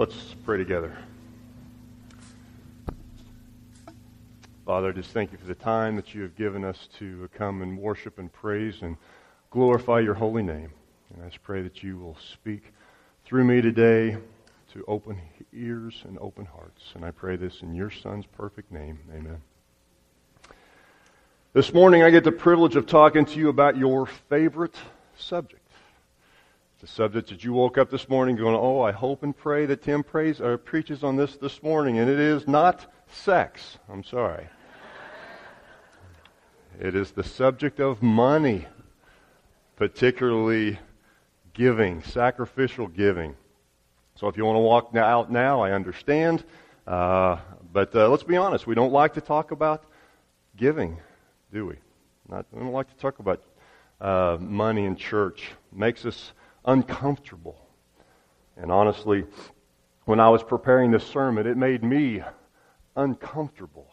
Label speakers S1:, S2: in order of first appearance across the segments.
S1: Let's pray together. Father, I just thank you for the time that you have given us to come and worship and praise and glorify your holy name. And I just pray that you will speak through me today to open ears and open hearts. And I pray this in your Son's perfect name. Amen. This morning, I get the privilege of talking to you about your favorite subject. A subject that you woke up this morning going, Oh, I hope and pray that Tim prays or preaches on this this morning. And it is not sex. I'm sorry. it is the subject of money, particularly giving, sacrificial giving. So if you want to walk out now, I understand. Uh, but uh, let's be honest, we don't like to talk about giving do we? Not, we don't like to talk about uh, money in church. Makes us uncomfortable. And honestly, when I was preparing this sermon, it made me uncomfortable.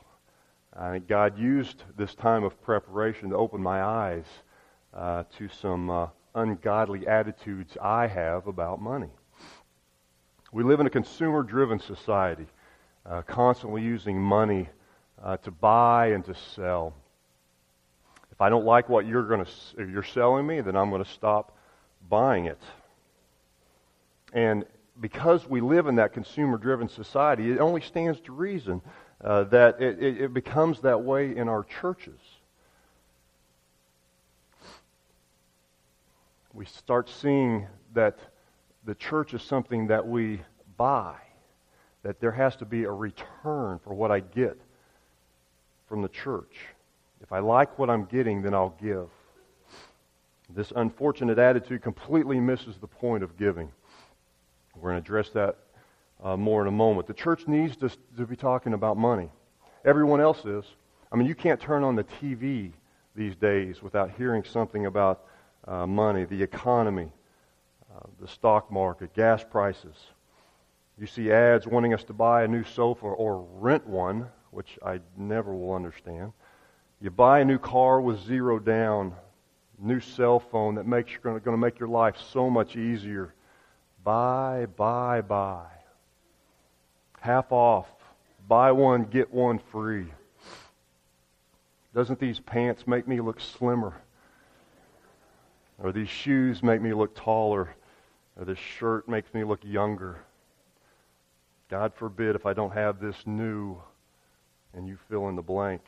S1: I think God used this time of preparation to open my eyes uh, to some uh, ungodly attitudes I have about money. We live in a consumer driven society, uh, constantly using money uh, to buy and to sell. If I don't like what you're to you're selling me, then I'm going to stop buying it. And because we live in that consumer-driven society, it only stands to reason uh, that it, it, it becomes that way in our churches. We start seeing that the church is something that we buy, that there has to be a return for what I get from the church. If I like what I'm getting, then I'll give. This unfortunate attitude completely misses the point of giving. We're going to address that uh, more in a moment. The church needs to, to be talking about money. Everyone else is. I mean, you can't turn on the TV these days without hearing something about uh, money, the economy, uh, the stock market, gas prices. You see ads wanting us to buy a new sofa or rent one, which I never will understand. You buy a new car with zero down, new cell phone that makes going to make your life so much easier. Buy, buy, buy. Half off. Buy one, get one free. Doesn't these pants make me look slimmer? Or these shoes make me look taller? Or this shirt makes me look younger? God forbid if I don't have this new and you fill in the blank.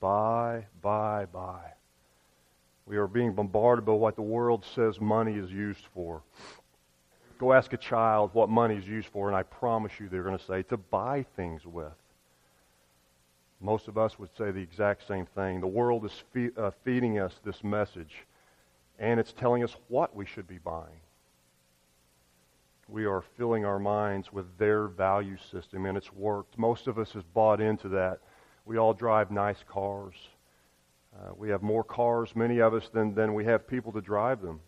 S1: Buy, buy, buy. We are being bombarded by what the world says money is used for. Go ask a child what money is used for, and I promise you they're going to say to buy things with. Most of us would say the exact same thing. The world is fe- uh, feeding us this message, and it's telling us what we should be buying. We are filling our minds with their value system, and it's worked. Most of us has bought into that we all drive nice cars. Uh, we have more cars, many of us, than, than we have people to drive them.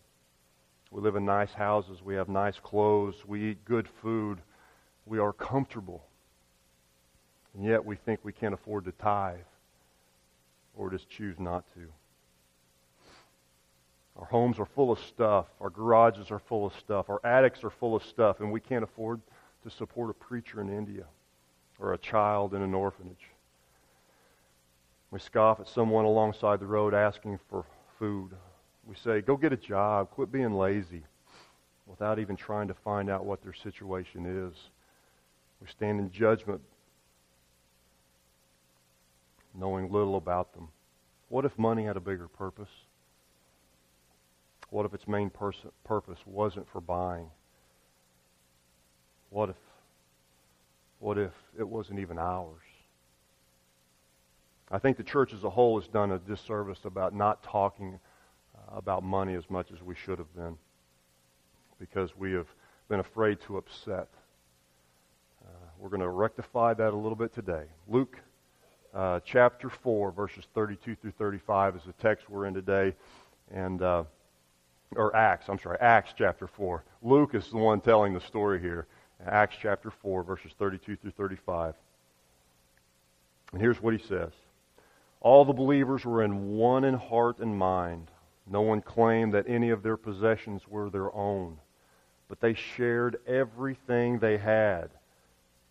S1: We live in nice houses. We have nice clothes. We eat good food. We are comfortable. And yet we think we can't afford to tithe or just choose not to. Our homes are full of stuff. Our garages are full of stuff. Our attics are full of stuff, and we can't afford to support a preacher in India or a child in an orphanage. We scoff at someone alongside the road asking for food. We say, go get a job, quit being lazy, without even trying to find out what their situation is. We stand in judgment, knowing little about them. What if money had a bigger purpose? What if its main pers- purpose wasn't for buying? What if, what if it wasn't even ours? I think the church as a whole has done a disservice about not talking uh, about money as much as we should have been because we have been afraid to upset. Uh, we're going to rectify that a little bit today. Luke uh, chapter 4, verses 32 through 35 is the text we're in today. And, uh, or Acts, I'm sorry, Acts chapter 4. Luke is the one telling the story here. Acts chapter 4, verses 32 through 35. And here's what he says. All the believers were in one in heart and mind. No one claimed that any of their possessions were their own, but they shared everything they had.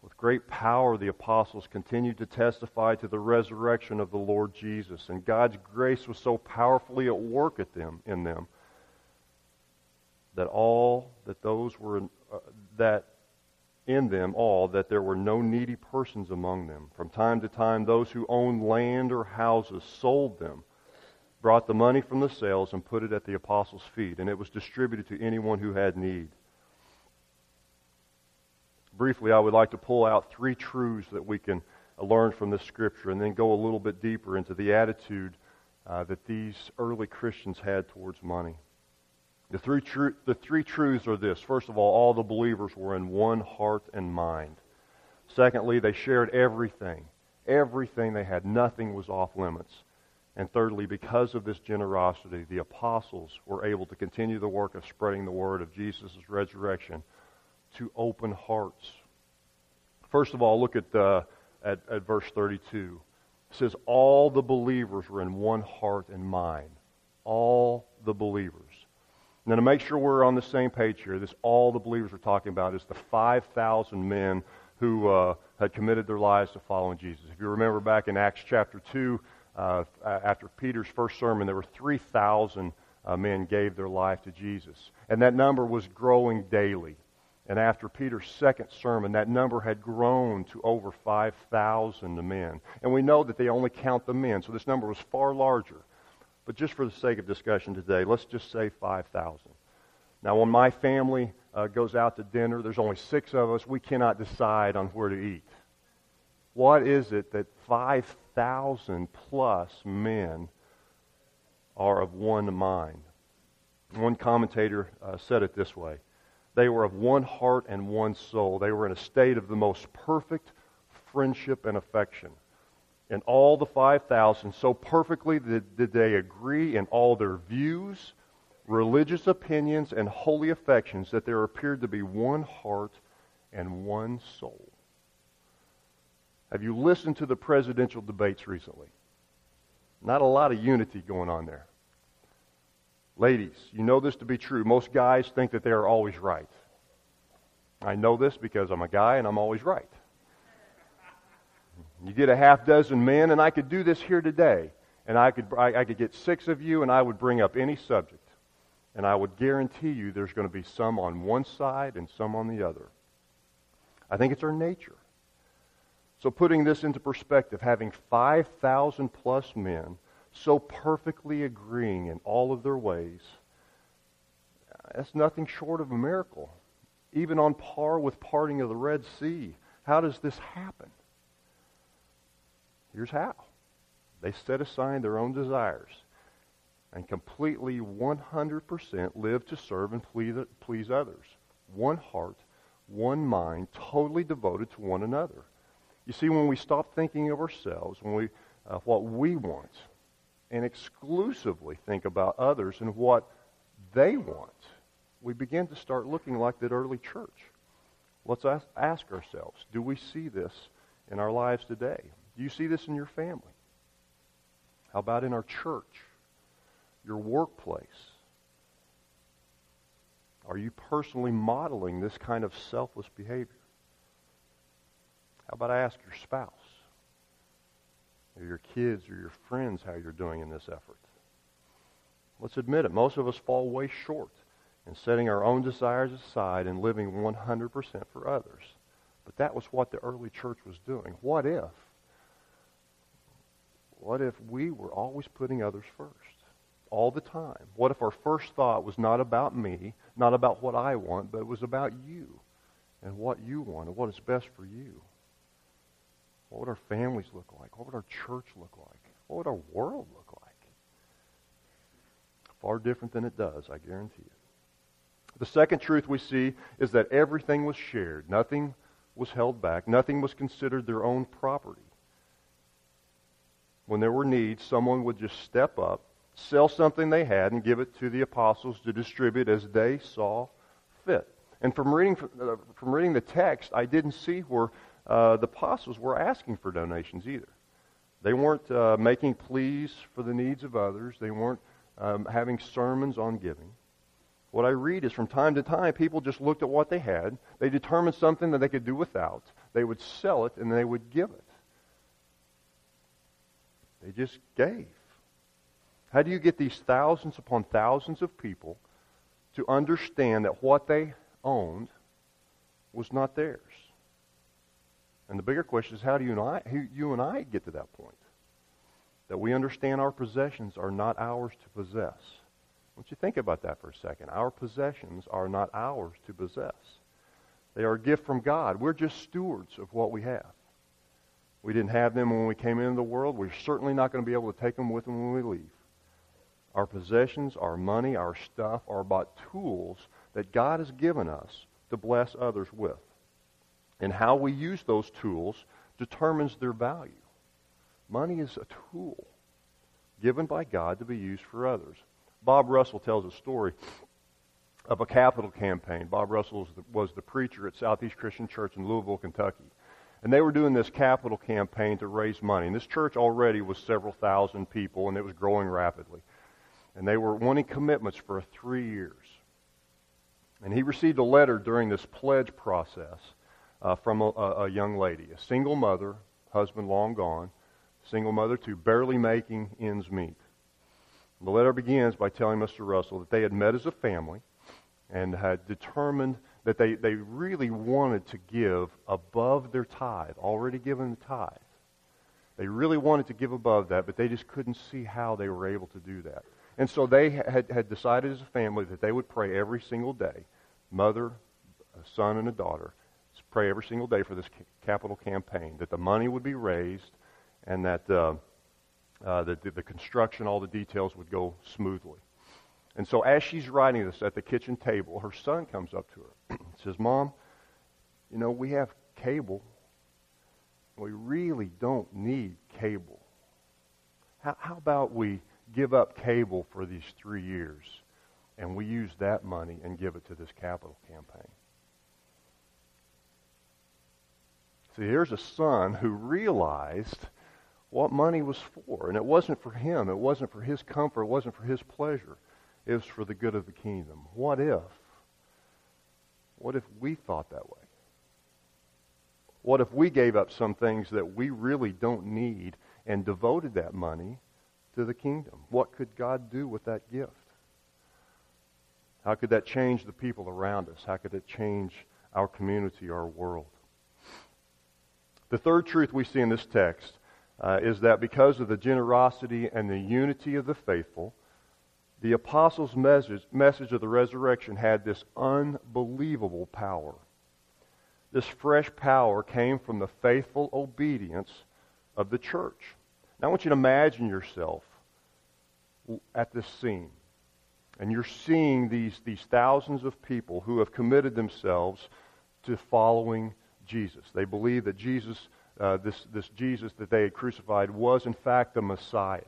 S1: With great power, the apostles continued to testify to the resurrection of the Lord Jesus, and God's grace was so powerfully at work at them in them that all that those were uh, that in them all that there were no needy persons among them. From time to time, those who owned land or houses sold them, brought the money from the sales, and put it at the apostles' feet, and it was distributed to anyone who had need. Briefly, I would like to pull out three truths that we can learn from this scripture and then go a little bit deeper into the attitude uh, that these early Christians had towards money. The three, the three truths are this. First of all, all the believers were in one heart and mind. Secondly, they shared everything. Everything they had. Nothing was off limits. And thirdly, because of this generosity, the apostles were able to continue the work of spreading the word of Jesus' resurrection to open hearts. First of all, look at, the, at, at verse 32. It says, All the believers were in one heart and mind. All the believers. Now, to make sure we're on the same page here, this all the believers are talking about is the 5,000 men who uh, had committed their lives to following Jesus. If you remember back in Acts chapter 2, uh, after Peter's first sermon, there were 3,000 uh, men gave their life to Jesus. And that number was growing daily. And after Peter's second sermon, that number had grown to over 5,000 men. And we know that they only count the men, so this number was far larger. But just for the sake of discussion today, let's just say 5,000. Now, when my family uh, goes out to dinner, there's only six of us. We cannot decide on where to eat. What is it that 5,000 plus men are of one mind? One commentator uh, said it this way They were of one heart and one soul. They were in a state of the most perfect friendship and affection and all the 5,000 so perfectly did, did they agree in all their views, religious opinions, and holy affections that there appeared to be one heart and one soul. Have you listened to the presidential debates recently? Not a lot of unity going on there. Ladies, you know this to be true. Most guys think that they are always right. I know this because I'm a guy and I'm always right. You get a half dozen men, and I could do this here today. And I could, I, I could get six of you, and I would bring up any subject. And I would guarantee you there's going to be some on one side and some on the other. I think it's our nature. So, putting this into perspective, having 5,000 plus men so perfectly agreeing in all of their ways, that's nothing short of a miracle. Even on par with parting of the Red Sea. How does this happen? Here's how they set aside their own desires and completely 100% live to serve and please others. One heart, one mind, totally devoted to one another. You see, when we stop thinking of ourselves, when we, uh, what we want, and exclusively think about others and what they want, we begin to start looking like that early church. Let's ask, ask ourselves do we see this in our lives today? Do you see this in your family? How about in our church? Your workplace? Are you personally modeling this kind of selfless behavior? How about I ask your spouse, or your kids, or your friends how you're doing in this effort? Let's admit it, most of us fall way short in setting our own desires aside and living 100% for others. But that was what the early church was doing. What if what if we were always putting others first? All the time. What if our first thought was not about me, not about what I want, but it was about you and what you want and what is best for you? What would our families look like? What would our church look like? What would our world look like? Far different than it does, I guarantee you. The second truth we see is that everything was shared. Nothing was held back. Nothing was considered their own property when there were needs, someone would just step up, sell something they had, and give it to the apostles to distribute as they saw fit. And from reading, uh, from reading the text, I didn't see where uh, the apostles were asking for donations either. They weren't uh, making pleas for the needs of others. They weren't um, having sermons on giving. What I read is from time to time, people just looked at what they had. They determined something that they could do without. They would sell it and they would give it. They just gave. How do you get these thousands upon thousands of people to understand that what they owned was not theirs? And the bigger question is how do you and I, you and I get to that point? That we understand our possessions are not ours to possess. Want you think about that for a second. Our possessions are not ours to possess. They are a gift from God. We're just stewards of what we have. We didn't have them when we came into the world. We're certainly not going to be able to take them with them when we leave. Our possessions, our money, our stuff are but tools that God has given us to bless others with. And how we use those tools determines their value. Money is a tool given by God to be used for others. Bob Russell tells a story of a capital campaign. Bob Russell was the, was the preacher at Southeast Christian Church in Louisville, Kentucky. And they were doing this capital campaign to raise money. And this church already was several thousand people, and it was growing rapidly. And they were wanting commitments for three years. And he received a letter during this pledge process uh, from a, a young lady, a single mother, husband long gone, single mother to barely making ends meet. The letter begins by telling Mr. Russell that they had met as a family and had determined that they, they really wanted to give above their tithe, already given the tithe. They really wanted to give above that, but they just couldn't see how they were able to do that. And so they had, had decided as a family that they would pray every single day mother, a son, and a daughter. Pray every single day for this capital campaign, that the money would be raised and that uh, uh, the, the construction, all the details would go smoothly. And so as she's writing this at the kitchen table, her son comes up to her and says, Mom, you know, we have cable. We really don't need cable. How, how about we give up cable for these three years and we use that money and give it to this capital campaign? See, here's a son who realized what money was for. And it wasn't for him. It wasn't for his comfort. It wasn't for his pleasure is for the good of the kingdom. What if? What if we thought that way? What if we gave up some things that we really don't need and devoted that money to the kingdom? What could God do with that gift? How could that change the people around us? How could it change our community, our world? The third truth we see in this text uh, is that because of the generosity and the unity of the faithful, the apostles' message, message of the resurrection had this unbelievable power. This fresh power came from the faithful obedience of the church. Now, I want you to imagine yourself at this scene. And you're seeing these, these thousands of people who have committed themselves to following Jesus. They believe that Jesus, uh, this, this Jesus that they had crucified, was in fact the Messiah.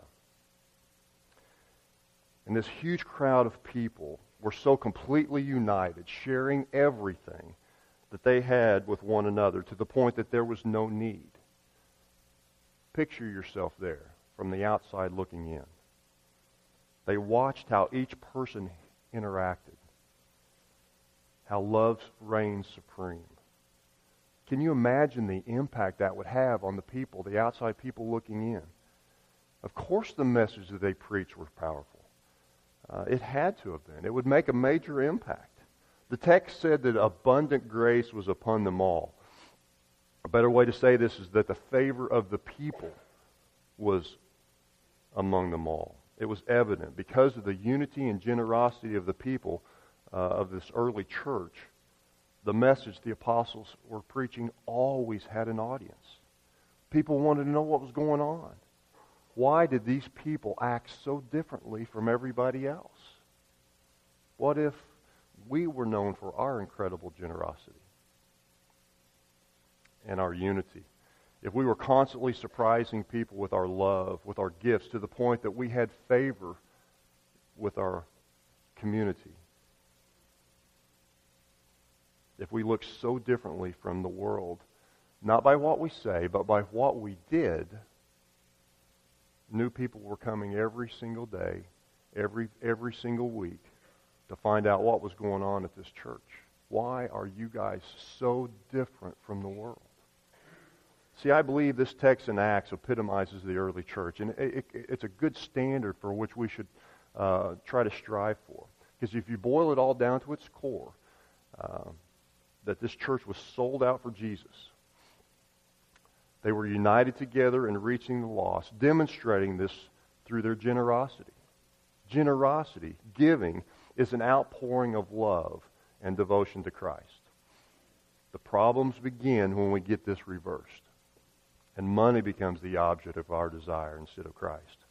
S1: And this huge crowd of people were so completely united, sharing everything that they had with one another to the point that there was no need. Picture yourself there from the outside looking in. They watched how each person interacted, how love reigns supreme. Can you imagine the impact that would have on the people, the outside people looking in? Of course, the message that they preached was powerful. Uh, it had to have been. It would make a major impact. The text said that abundant grace was upon them all. A better way to say this is that the favor of the people was among them all. It was evident because of the unity and generosity of the people uh, of this early church. The message the apostles were preaching always had an audience. People wanted to know what was going on. Why did these people act so differently from everybody else? What if we were known for our incredible generosity and our unity? If we were constantly surprising people with our love, with our gifts, to the point that we had favor with our community, if we looked so differently from the world, not by what we say, but by what we did, New people were coming every single day, every, every single week to find out what was going on at this church. Why are you guys so different from the world? See, I believe this text in Acts epitomizes the early church, and it, it, it's a good standard for which we should uh, try to strive for. Because if you boil it all down to its core, uh, that this church was sold out for Jesus. They were united together in reaching the lost, demonstrating this through their generosity. Generosity, giving, is an outpouring of love and devotion to Christ. The problems begin when we get this reversed, and money becomes the object of our desire instead of Christ.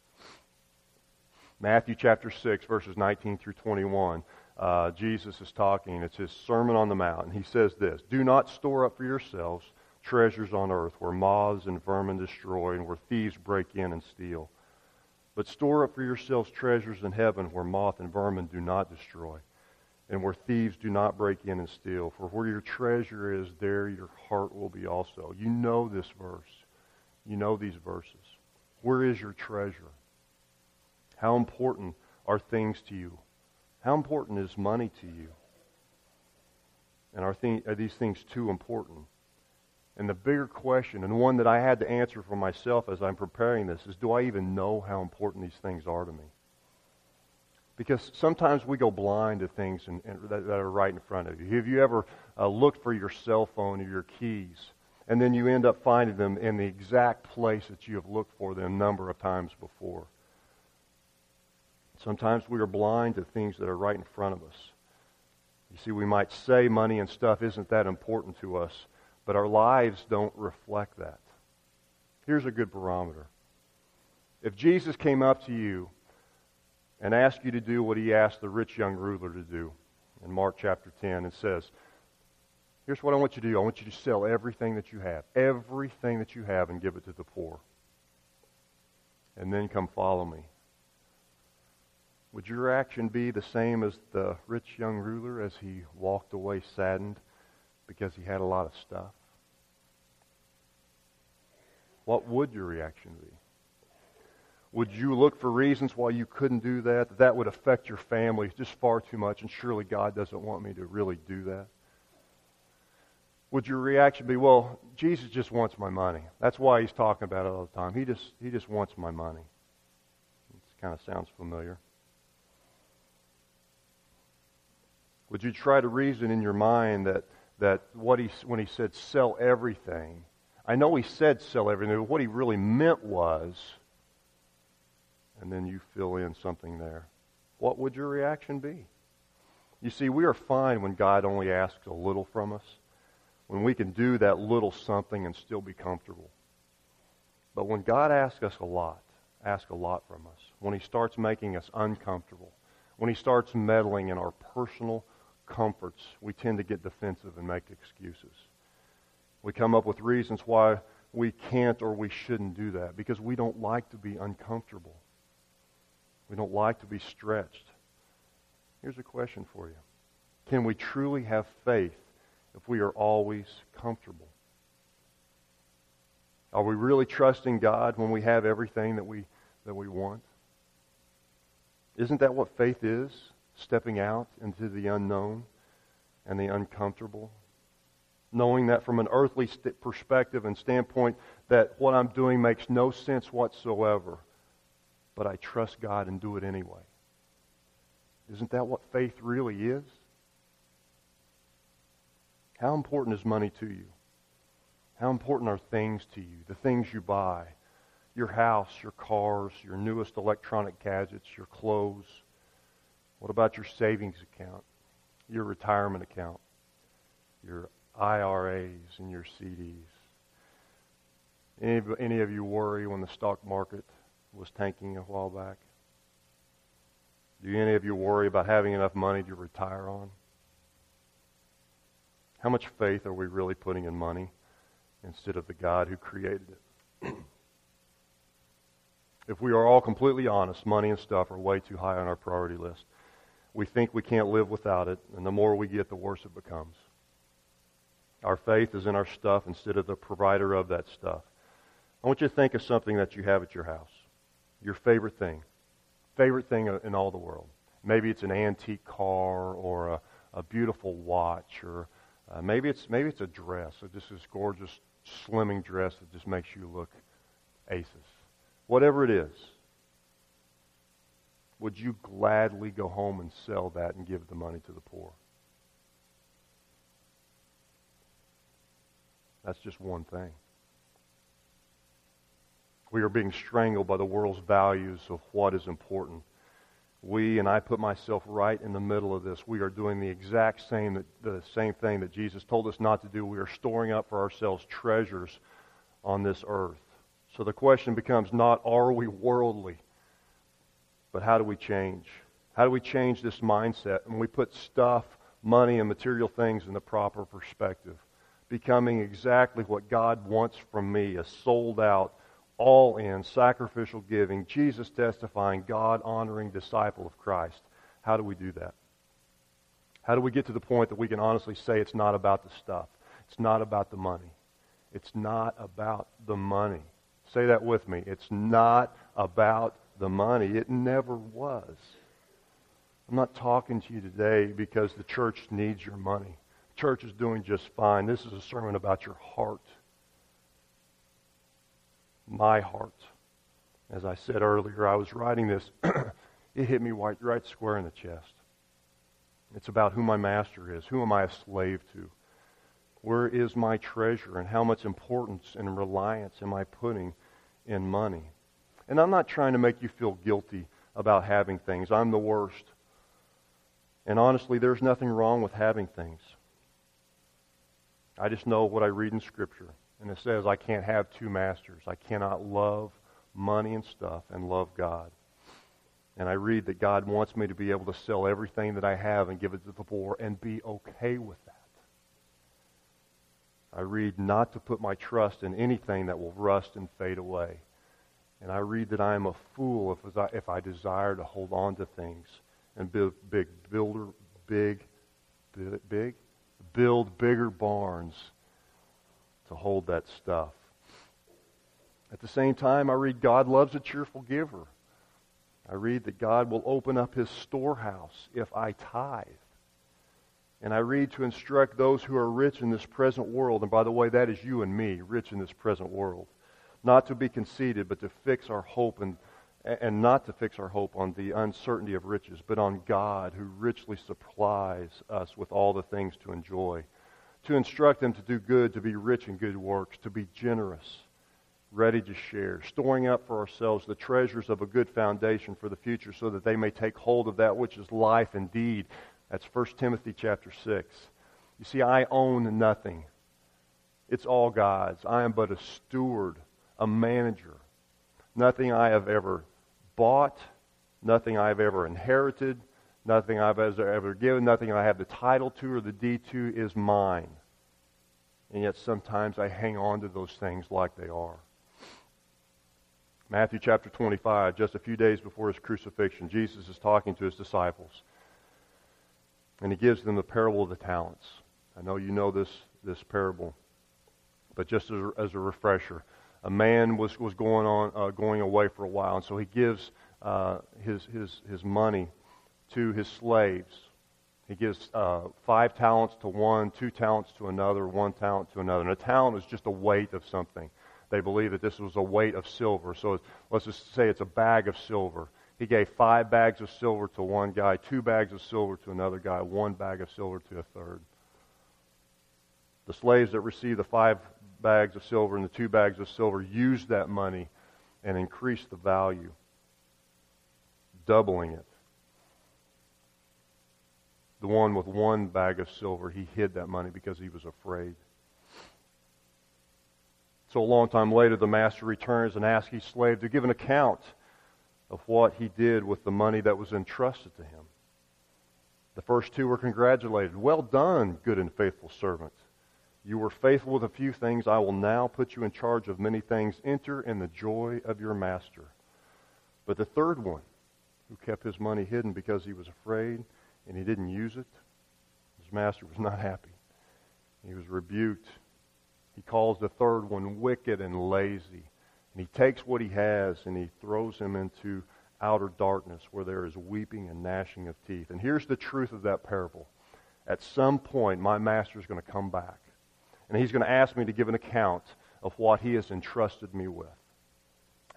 S1: Matthew chapter 6, verses 19 through 21. Uh, Jesus is talking. It's his Sermon on the Mount. And he says this Do not store up for yourselves treasures on earth where moths and vermin destroy and where thieves break in and steal. But store up for yourselves treasures in heaven where moth and vermin do not destroy and where thieves do not break in and steal. For where your treasure is, there your heart will be also. You know this verse. You know these verses. Where is your treasure? How important are things to you? How important is money to you? And are, th- are these things too important? And the bigger question, and one that I had to answer for myself as I'm preparing this, is do I even know how important these things are to me? Because sometimes we go blind to things in, in, that, that, are right in front of you. Have you ever uh, looked for your cell phone or your keys, and then you end up finding them in the exact place that you have looked for them a number of times before? Sometimes we are blind to things that are right in front of us. You see, we might say money and stuff isn't that important to us, but our lives don't reflect that. Here's a good barometer. If Jesus came up to you and asked you to do what he asked the rich young ruler to do in Mark chapter 10, and says, Here's what I want you to do. I want you to sell everything that you have, everything that you have, and give it to the poor. And then come follow me. Would your action be the same as the rich young ruler as he walked away saddened because he had a lot of stuff? What would your reaction be? Would you look for reasons why you couldn't do that? That would affect your family just far too much, and surely God doesn't want me to really do that? Would your reaction be, well, Jesus just wants my money. That's why he's talking about it all the time. He just, he just wants my money. It kind of sounds familiar. Would you try to reason in your mind that, that what he, when he said sell everything, I know he said sell everything, but what he really meant was, and then you fill in something there. What would your reaction be? You see, we are fine when God only asks a little from us, when we can do that little something and still be comfortable. But when God asks us a lot, asks a lot from us, when he starts making us uncomfortable, when he starts meddling in our personal comforts, we tend to get defensive and make excuses. We come up with reasons why we can't or we shouldn't do that because we don't like to be uncomfortable. We don't like to be stretched. Here's a question for you Can we truly have faith if we are always comfortable? Are we really trusting God when we have everything that we, that we want? Isn't that what faith is? Stepping out into the unknown and the uncomfortable. Knowing that from an earthly st- perspective and standpoint, that what I'm doing makes no sense whatsoever, but I trust God and do it anyway. Isn't that what faith really is? How important is money to you? How important are things to you? The things you buy, your house, your cars, your newest electronic gadgets, your clothes what about your savings account, your retirement account, your IRAs and your CDs? Any, any of you worry when the stock market was tanking a while back? Do any of you worry about having enough money to retire on? How much faith are we really putting in money instead of the God who created it? if we are all completely honest, money and stuff are way too high on our priority list we think we can't live without it, and the more we get, the worse it becomes. Our faith is in our stuff instead of the provider of that stuff. I want you to think of something that you have at your house, your favorite thing, favorite thing in all the world. Maybe it's an antique car or a, a beautiful watch, or uh, maybe it's maybe it's a dress, so just this gorgeous slimming dress that just makes you look aces. Whatever it is, would you gladly go home and sell that and give the money to the poor? That's just one thing. We are being strangled by the world's values of what is important. We, and I put myself right in the middle of this, we are doing the exact same, the same thing that Jesus told us not to do. We are storing up for ourselves treasures on this earth. So the question becomes not are we worldly, but how do we change? How do we change this mindset? And we put stuff, money, and material things in the proper perspective, becoming exactly what God wants from me a sold out, all in, sacrificial giving, Jesus testifying, God honoring disciple of Christ. How do we do that? How do we get to the point that we can honestly say it's not about the stuff? It's not about the money. It's not about the money. Say that with me. It's not about the money. It never was. I'm not talking to you today because the church needs your money. The church is doing just fine. This is a sermon about your heart my heart. As I said earlier, I was writing this, it hit me right, right square in the chest. It's about who my master is. Who am I a slave to? Where is my treasure? And how much importance and reliance am I putting in money? And I'm not trying to make you feel guilty about having things. I'm the worst. And honestly, there's nothing wrong with having things. I just know what I read in Scripture. And it says, I can't have two masters. I cannot love money and stuff and love God. And I read that God wants me to be able to sell everything that I have and give it to the poor and be okay with that. I read not to put my trust in anything that will rust and fade away. And I read that I am a fool if I, if I desire to hold on to things and build big builder big big build bigger barns to hold that stuff. At the same time, I read God loves a cheerful giver. I read that God will open up his storehouse if I tithe. And I read to instruct those who are rich in this present world, and by the way, that is you and me, rich in this present world, not to be conceited, but to fix our hope and, and not to fix our hope on the uncertainty of riches, but on God who richly supplies us with all the things to enjoy to instruct them to do good, to be rich in good works, to be generous, ready to share, storing up for ourselves the treasures of a good foundation for the future so that they may take hold of that which is life indeed. That's 1 Timothy chapter 6. You see, I own nothing. It's all God's. I am but a steward, a manager. Nothing I have ever bought, nothing I have ever inherited, Nothing I've ever given, nothing I have the title to or the deed to is mine. And yet sometimes I hang on to those things like they are. Matthew chapter 25, just a few days before his crucifixion, Jesus is talking to his disciples. And he gives them the parable of the talents. I know you know this, this parable, but just as a, as a refresher, a man was, was going, on, uh, going away for a while, and so he gives uh, his, his, his money to his slaves. He gives uh, five talents to one, two talents to another, one talent to another. And a talent is just a weight of something. They believe that this was a weight of silver. So let's just say it's a bag of silver. He gave five bags of silver to one guy, two bags of silver to another guy, one bag of silver to a third. The slaves that received the five bags of silver and the two bags of silver used that money and increased the value, doubling it. The one with one bag of silver, he hid that money because he was afraid. So a long time later, the master returns and asks his slave to give an account of what he did with the money that was entrusted to him. The first two were congratulated. Well done, good and faithful servant. You were faithful with a few things. I will now put you in charge of many things. Enter in the joy of your master. But the third one, who kept his money hidden because he was afraid, and he didn't use it, his master was not happy. He was rebuked. He calls the third one wicked and lazy. And he takes what he has and he throws him into outer darkness where there is weeping and gnashing of teeth. And here's the truth of that parable. At some point, my master is going to come back, and he's going to ask me to give an account of what he has entrusted me with.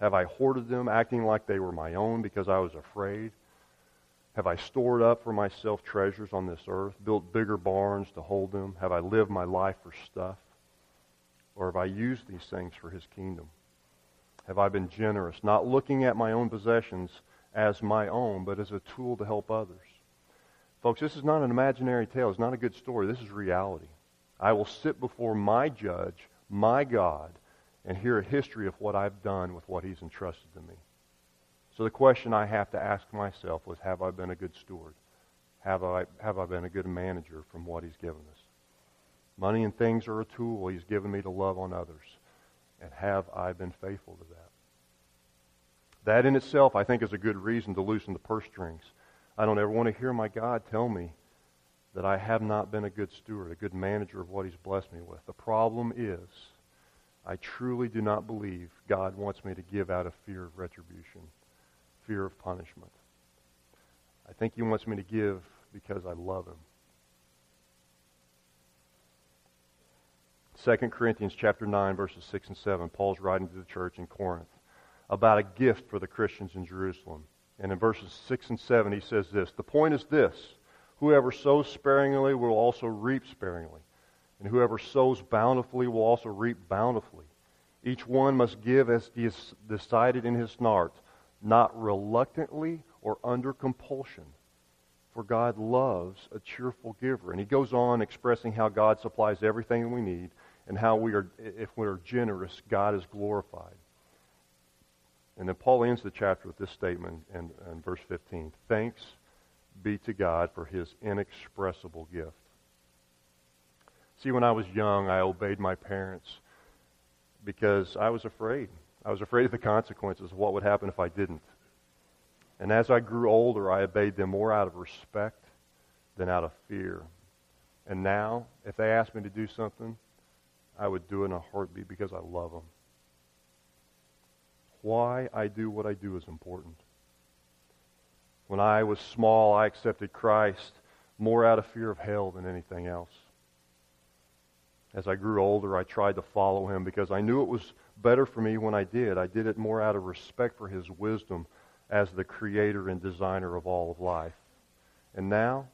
S1: Have I hoarded them, acting like they were my own because I was afraid? Have I stored up for myself treasures on this earth, built bigger barns to hold them? Have I lived my life for stuff? Or have I used these things for his kingdom? Have I been generous, not looking at my own possessions as my own, but as a tool to help others? Folks, this is not an imaginary tale. It's not a good story. This is reality. I will sit before my judge, my God, and hear a history of what I've done with what he's entrusted to me. So the question I have to ask myself was, have I been a good steward? Have I, have I been a good manager from what he's given us? Money and things are a tool he's given me to love on others. And have I been faithful to that? That in itself, I think, is a good reason to loosen the purse strings. I don't ever want to hear my God tell me that I have not been a good steward, a good manager of what he's blessed me with. The problem is, I truly do not believe God wants me to give out of fear of retribution, fear of punishment. I think he wants me to give because I love him. 2 Corinthians chapter 9 verses 6 and 7 Paul's writing to the church in Corinth about a gift for the Christians in Jerusalem. And in verses 6 and 7 he says this, the point is this, whoever sows sparingly will also reap sparingly, and whoever sows bountifully will also reap bountifully. Each one must give as he has decided in his heart, not reluctantly or under compulsion. For God loves a cheerful giver. And he goes on expressing how God supplies everything we need and how we are, if we are generous, God is glorified. And then Paul ends the chapter with this statement in, in verse 15 Thanks be to God for his inexpressible gift. See, when I was young, I obeyed my parents because I was afraid. I was afraid of the consequences of what would happen if I didn't. And as I grew older, I obeyed them more out of respect than out of fear. And now, if they ask me to do something, I would do it in a heartbeat because I love them. Why I do what I do is important. When I was small, I accepted Christ more out of fear of hell than anything else. As I grew older, I tried to follow him because I knew it was better for me when I did. I did it more out of respect for his wisdom as the creator and designer of all of life. And now,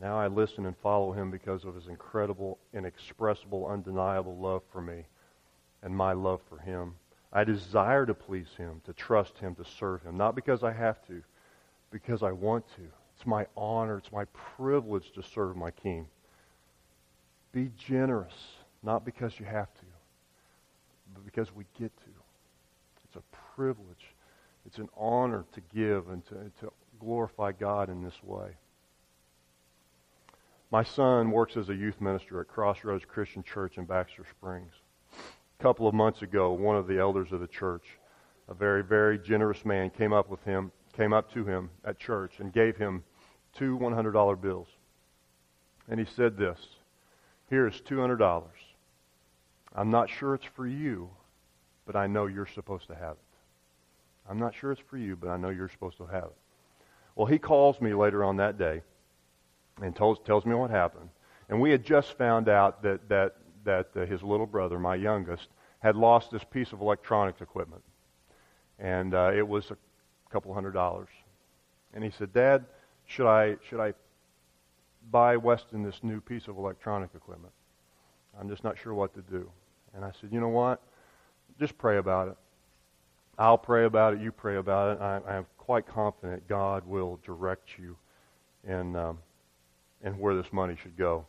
S1: now I listen and follow him because of his incredible, inexpressible, undeniable love for me and my love for him. I desire to please him, to trust him, to serve him, not because I have to, because I want to. It's my honor, it's my privilege to serve my king. Be generous, not because you have to, but because we get to. It's a privilege. It's an honor to give and to, to glorify God in this way. My son works as a youth minister at Crossroads Christian Church in Baxter Springs. A couple of months ago, one of the elders of the church, a very, very generous man, came up with him, came up to him at church and gave him two $100 bills. And he said this, here's $200. I'm not sure it's for you, but I know you're supposed to have it. I'm not sure it's for you, but I know you're supposed to have it. Well, he calls me later on that day and tells, tells me what happened. And we had just found out that, that, that uh, his little brother, my youngest, had lost this piece of electronics equipment. And uh, it was a couple hundred dollars. And he said, Dad, should I, should I buy Weston this new piece of electronic equipment? I'm just not sure what to do. And I said, You know what? Just pray about it. I'll pray about it. You pray about it. I, I'm quite confident God will direct you in um, and where this money should go.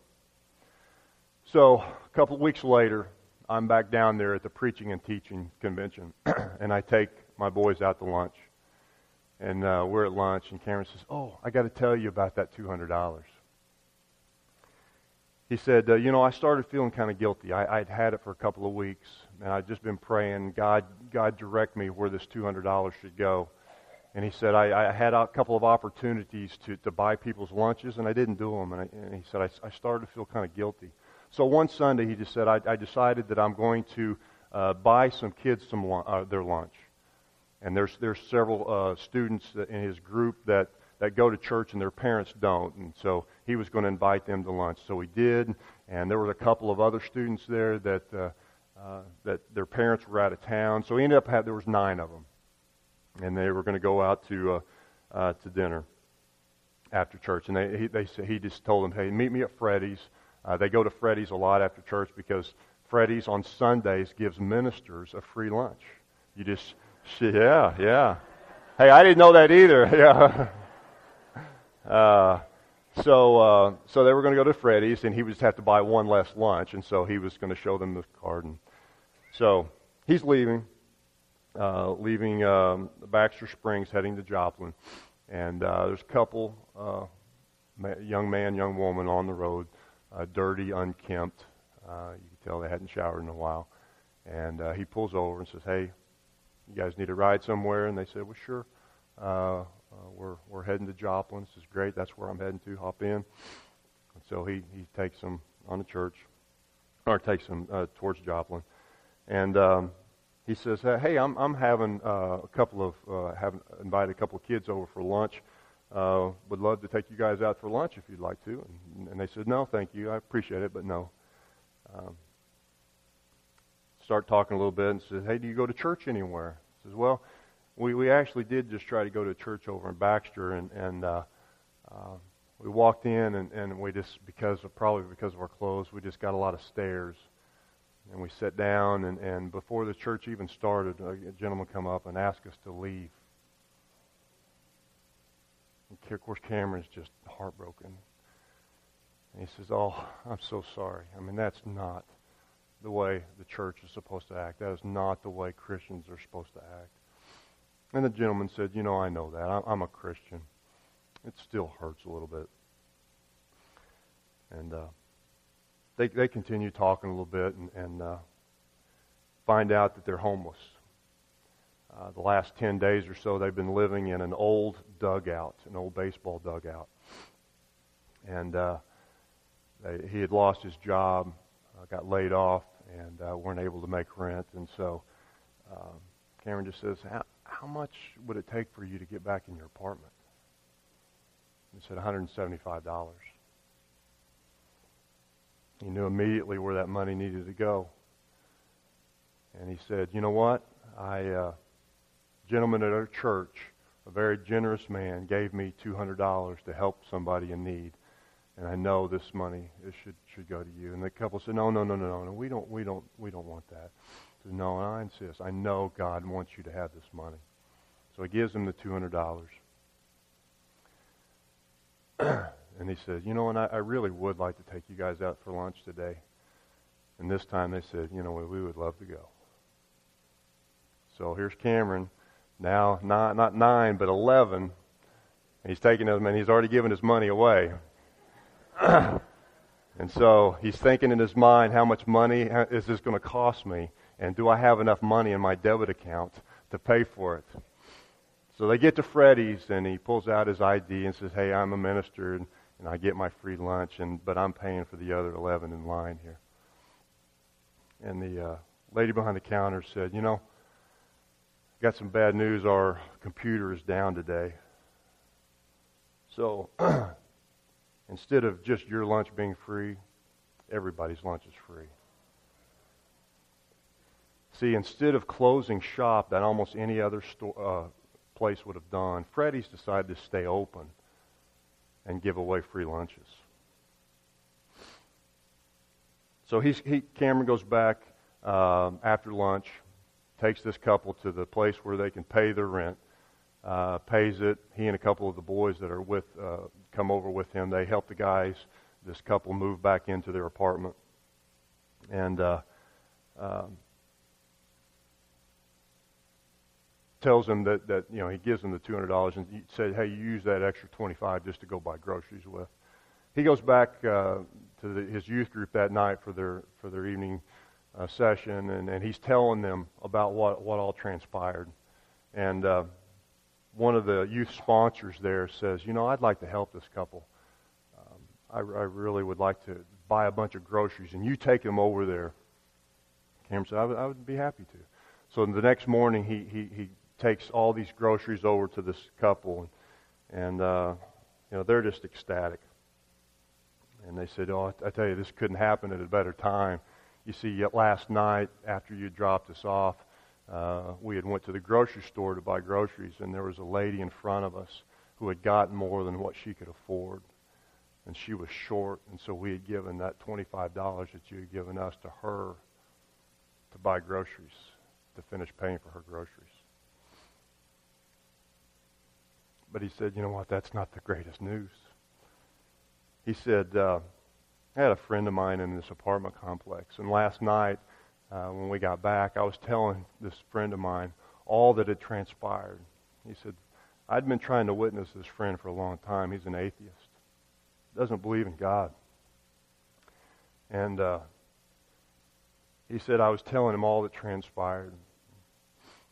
S1: So a couple of weeks later, I'm back down there at the preaching and teaching convention, and I take my boys out to lunch. And uh, we're at lunch, and Cameron says, "Oh, I got to tell you about that two hundred dollars." He said, uh, "You know, I started feeling kind of guilty. I, I'd had it for a couple of weeks, and I'd just been praying, God, God, direct me where this two hundred dollars should go." And he said, I, I had a couple of opportunities to, to buy people's lunches, and I didn't do them. And, I, and he said, I, I started to feel kind of guilty. So one Sunday, he just said, I, I decided that I'm going to uh, buy some kids some uh, their lunch. And there's there's several uh, students in his group that that go to church and their parents don't, and so he was going to invite them to lunch. So he did, and there were a couple of other students there that uh, uh, that their parents were out of town. So he ended up had there was nine of them, and they were going to go out to uh, uh, to dinner after church. And they he, they he just told them, hey, meet me at Freddy's. Uh, they go to Freddy's a lot after church because Freddy's on Sundays gives ministers a free lunch. You just yeah yeah. Hey, I didn't know that either. Yeah. Uh, so, uh, so they were going to go to Freddy's, and he would just have to buy one less lunch, and so he was going to show them the card. And so he's leaving, uh, leaving um, Baxter Springs, heading to Joplin, and uh, there's a couple, uh, young man, young woman on the road, uh, dirty, unkempt. Uh, you can tell they hadn't showered in a while, and uh, he pulls over and says, "Hey, you guys need a ride somewhere?" And they said, "Well, sure." Uh, uh, we're we're heading to Joplin. This is great. That's where I'm heading to. Hop in. And so he he takes them on the church, or takes them uh, towards Joplin, and um, he says, "Hey, I'm I'm having uh, a couple of uh, having invited a couple of kids over for lunch. Uh, would love to take you guys out for lunch if you'd like to." And, and they said, "No, thank you. I appreciate it, but no." Um, start talking a little bit and says, "Hey, do you go to church anywhere?" He says, "Well." we, we actually did just try to go to church over in Baxter, and, and uh, uh, we walked in, and, and we just, because of probably because of our clothes, we just got a lot of stares. And we sat down, and, and before the church even started, a gentleman come up and asked us to leave. And of course, Cameron's just heartbroken. And he says, Oh, I'm so sorry. I mean, that's not the way the church is supposed to act. That is not the way Christians are supposed to act. And the gentleman said, You know, I know that. I'm a Christian. It still hurts a little bit. And uh, they, they continue talking a little bit and, and uh, find out that they're homeless. Uh, the last 10 days or so, they've been living in an old dugout, an old baseball dugout. And uh, they, he had lost his job, uh, got laid off, and uh, weren't able to make rent. And so uh, Cameron just says, how much would it take for you to get back in your apartment? He said, $175. He knew immediately where that money needed to go. And he said, You know what? I, uh, gentleman at our church, a very generous man, gave me $200 to help somebody in need. And I know this money should, should go to you. And the couple said, No, no, no, no, no. We don't, we don't, we don't want that. Said, No, I insist. I know God wants you to have this money. So he gives them the $200. and he says, You know, and I, I really would like to take you guys out for lunch today. And this time they said, You know, we would love to go. So here's Cameron, now not, not nine, but 11. And He's taking them, and he's already given his money away. and so he's thinking in his mind, how much money is this going to cost me? And do I have enough money in my debit account to pay for it? So they get to Freddy's, and he pulls out his ID and says, "Hey, I'm a minister, and, and I get my free lunch, and but I'm paying for the other 11 in line here." And the uh, lady behind the counter said, "You know, got some bad news. Our computer is down today. So instead of just your lunch being free, everybody's lunch is free." See, instead of closing shop that almost any other store, uh, place would have done, Freddy's decided to stay open and give away free lunches. So he's, he, Cameron goes back um, after lunch, takes this couple to the place where they can pay their rent, uh, pays it. He and a couple of the boys that are with uh, come over with him. They help the guys, this couple, move back into their apartment, and uh, um, tells him that, that you know he gives him the two hundred dollars and he said, "Hey, you use that extra twenty five just to go buy groceries with." He goes back uh, to the, his youth group that night for their for their evening uh, session, and, and he's telling them about what what all transpired. And uh, one of the youth sponsors there says, "You know, I'd like to help this couple. Um, I, I really would like to buy a bunch of groceries, and you take them over there." Cameron said, I would, I would be happy to." So the next morning, he, he, he takes all these groceries over to this couple, and, and uh, you know they're just ecstatic. And they said, "Oh, I tell you, this couldn't happen at a better time." You see, last night after you dropped us off, uh, we had went to the grocery store to buy groceries, and there was a lady in front of us who had gotten more than what she could afford, and she was short, and so we had given that twenty-five dollars that you had given us to her to buy groceries to finish paying for her groceries. But he said, you know what? That's not the greatest news. He said, uh, I had a friend of mine in this apartment complex, and last night uh, when we got back, I was telling this friend of mine all that had transpired. He said, I'd been trying to witness this friend for a long time. He's an atheist, doesn't believe in God. And uh, he said, I was telling him all that transpired.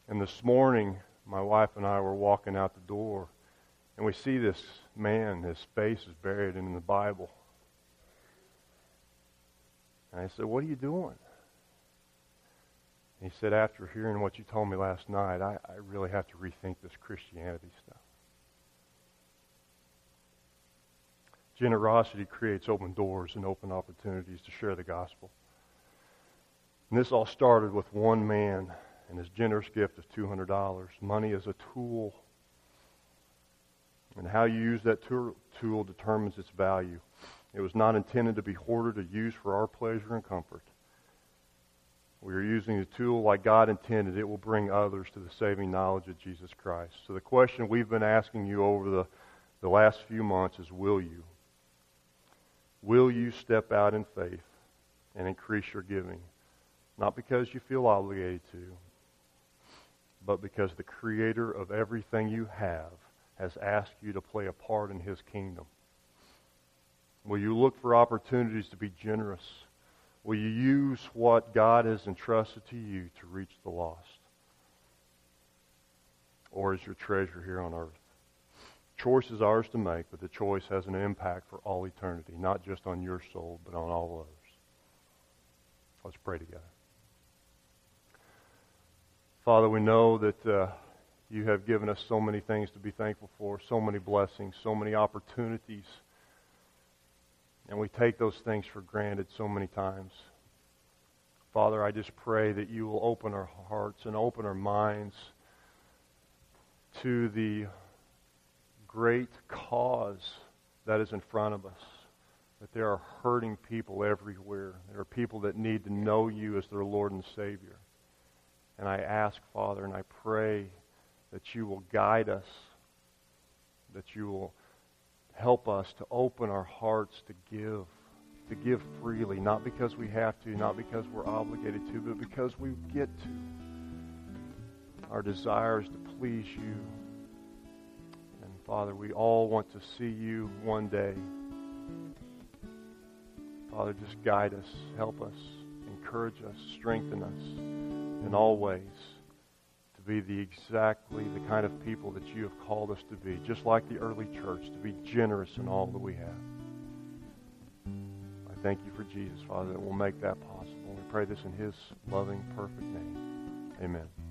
S1: And this morning, my wife and I were walking out the door, and we see this man, his face is buried in the Bible. And I said, What are you doing? And he said, After hearing what you told me last night, I, I really have to rethink this Christianity stuff. Generosity creates open doors and open opportunities to share the gospel. And this all started with one man and his generous gift of $200. Money is a tool. And how you use that tool determines its value. It was not intended to be hoarded or used for our pleasure and comfort. We are using the tool like God intended. It will bring others to the saving knowledge of Jesus Christ. So the question we've been asking you over the, the last few months is will you? Will you step out in faith and increase your giving? Not because you feel obligated to, but because the creator of everything you have has asked you to play a part in his kingdom. Will you look for opportunities to be generous? Will you use what God has entrusted to you to reach the lost? Or is your treasure here on earth? Choice is ours to make, but the choice has an impact for all eternity, not just on your soul, but on all others. Let's pray together. Father, we know that uh, you have given us so many things to be thankful for, so many blessings, so many opportunities. And we take those things for granted so many times. Father, I just pray that you will open our hearts and open our minds to the great cause that is in front of us. That there are hurting people everywhere. There are people that need to know you as their Lord and Savior. And I ask, Father, and I pray that you will guide us, that you will help us to open our hearts to give, to give freely, not because we have to, not because we're obligated to, but because we get to. Our desire is to please you. And Father, we all want to see you one day. Father, just guide us, help us, encourage us, strengthen us in all ways be the exactly the kind of people that you have called us to be, just like the early church, to be generous in all that we have. I thank you for Jesus, Father, that will make that possible. We pray this in his loving, perfect name. Amen.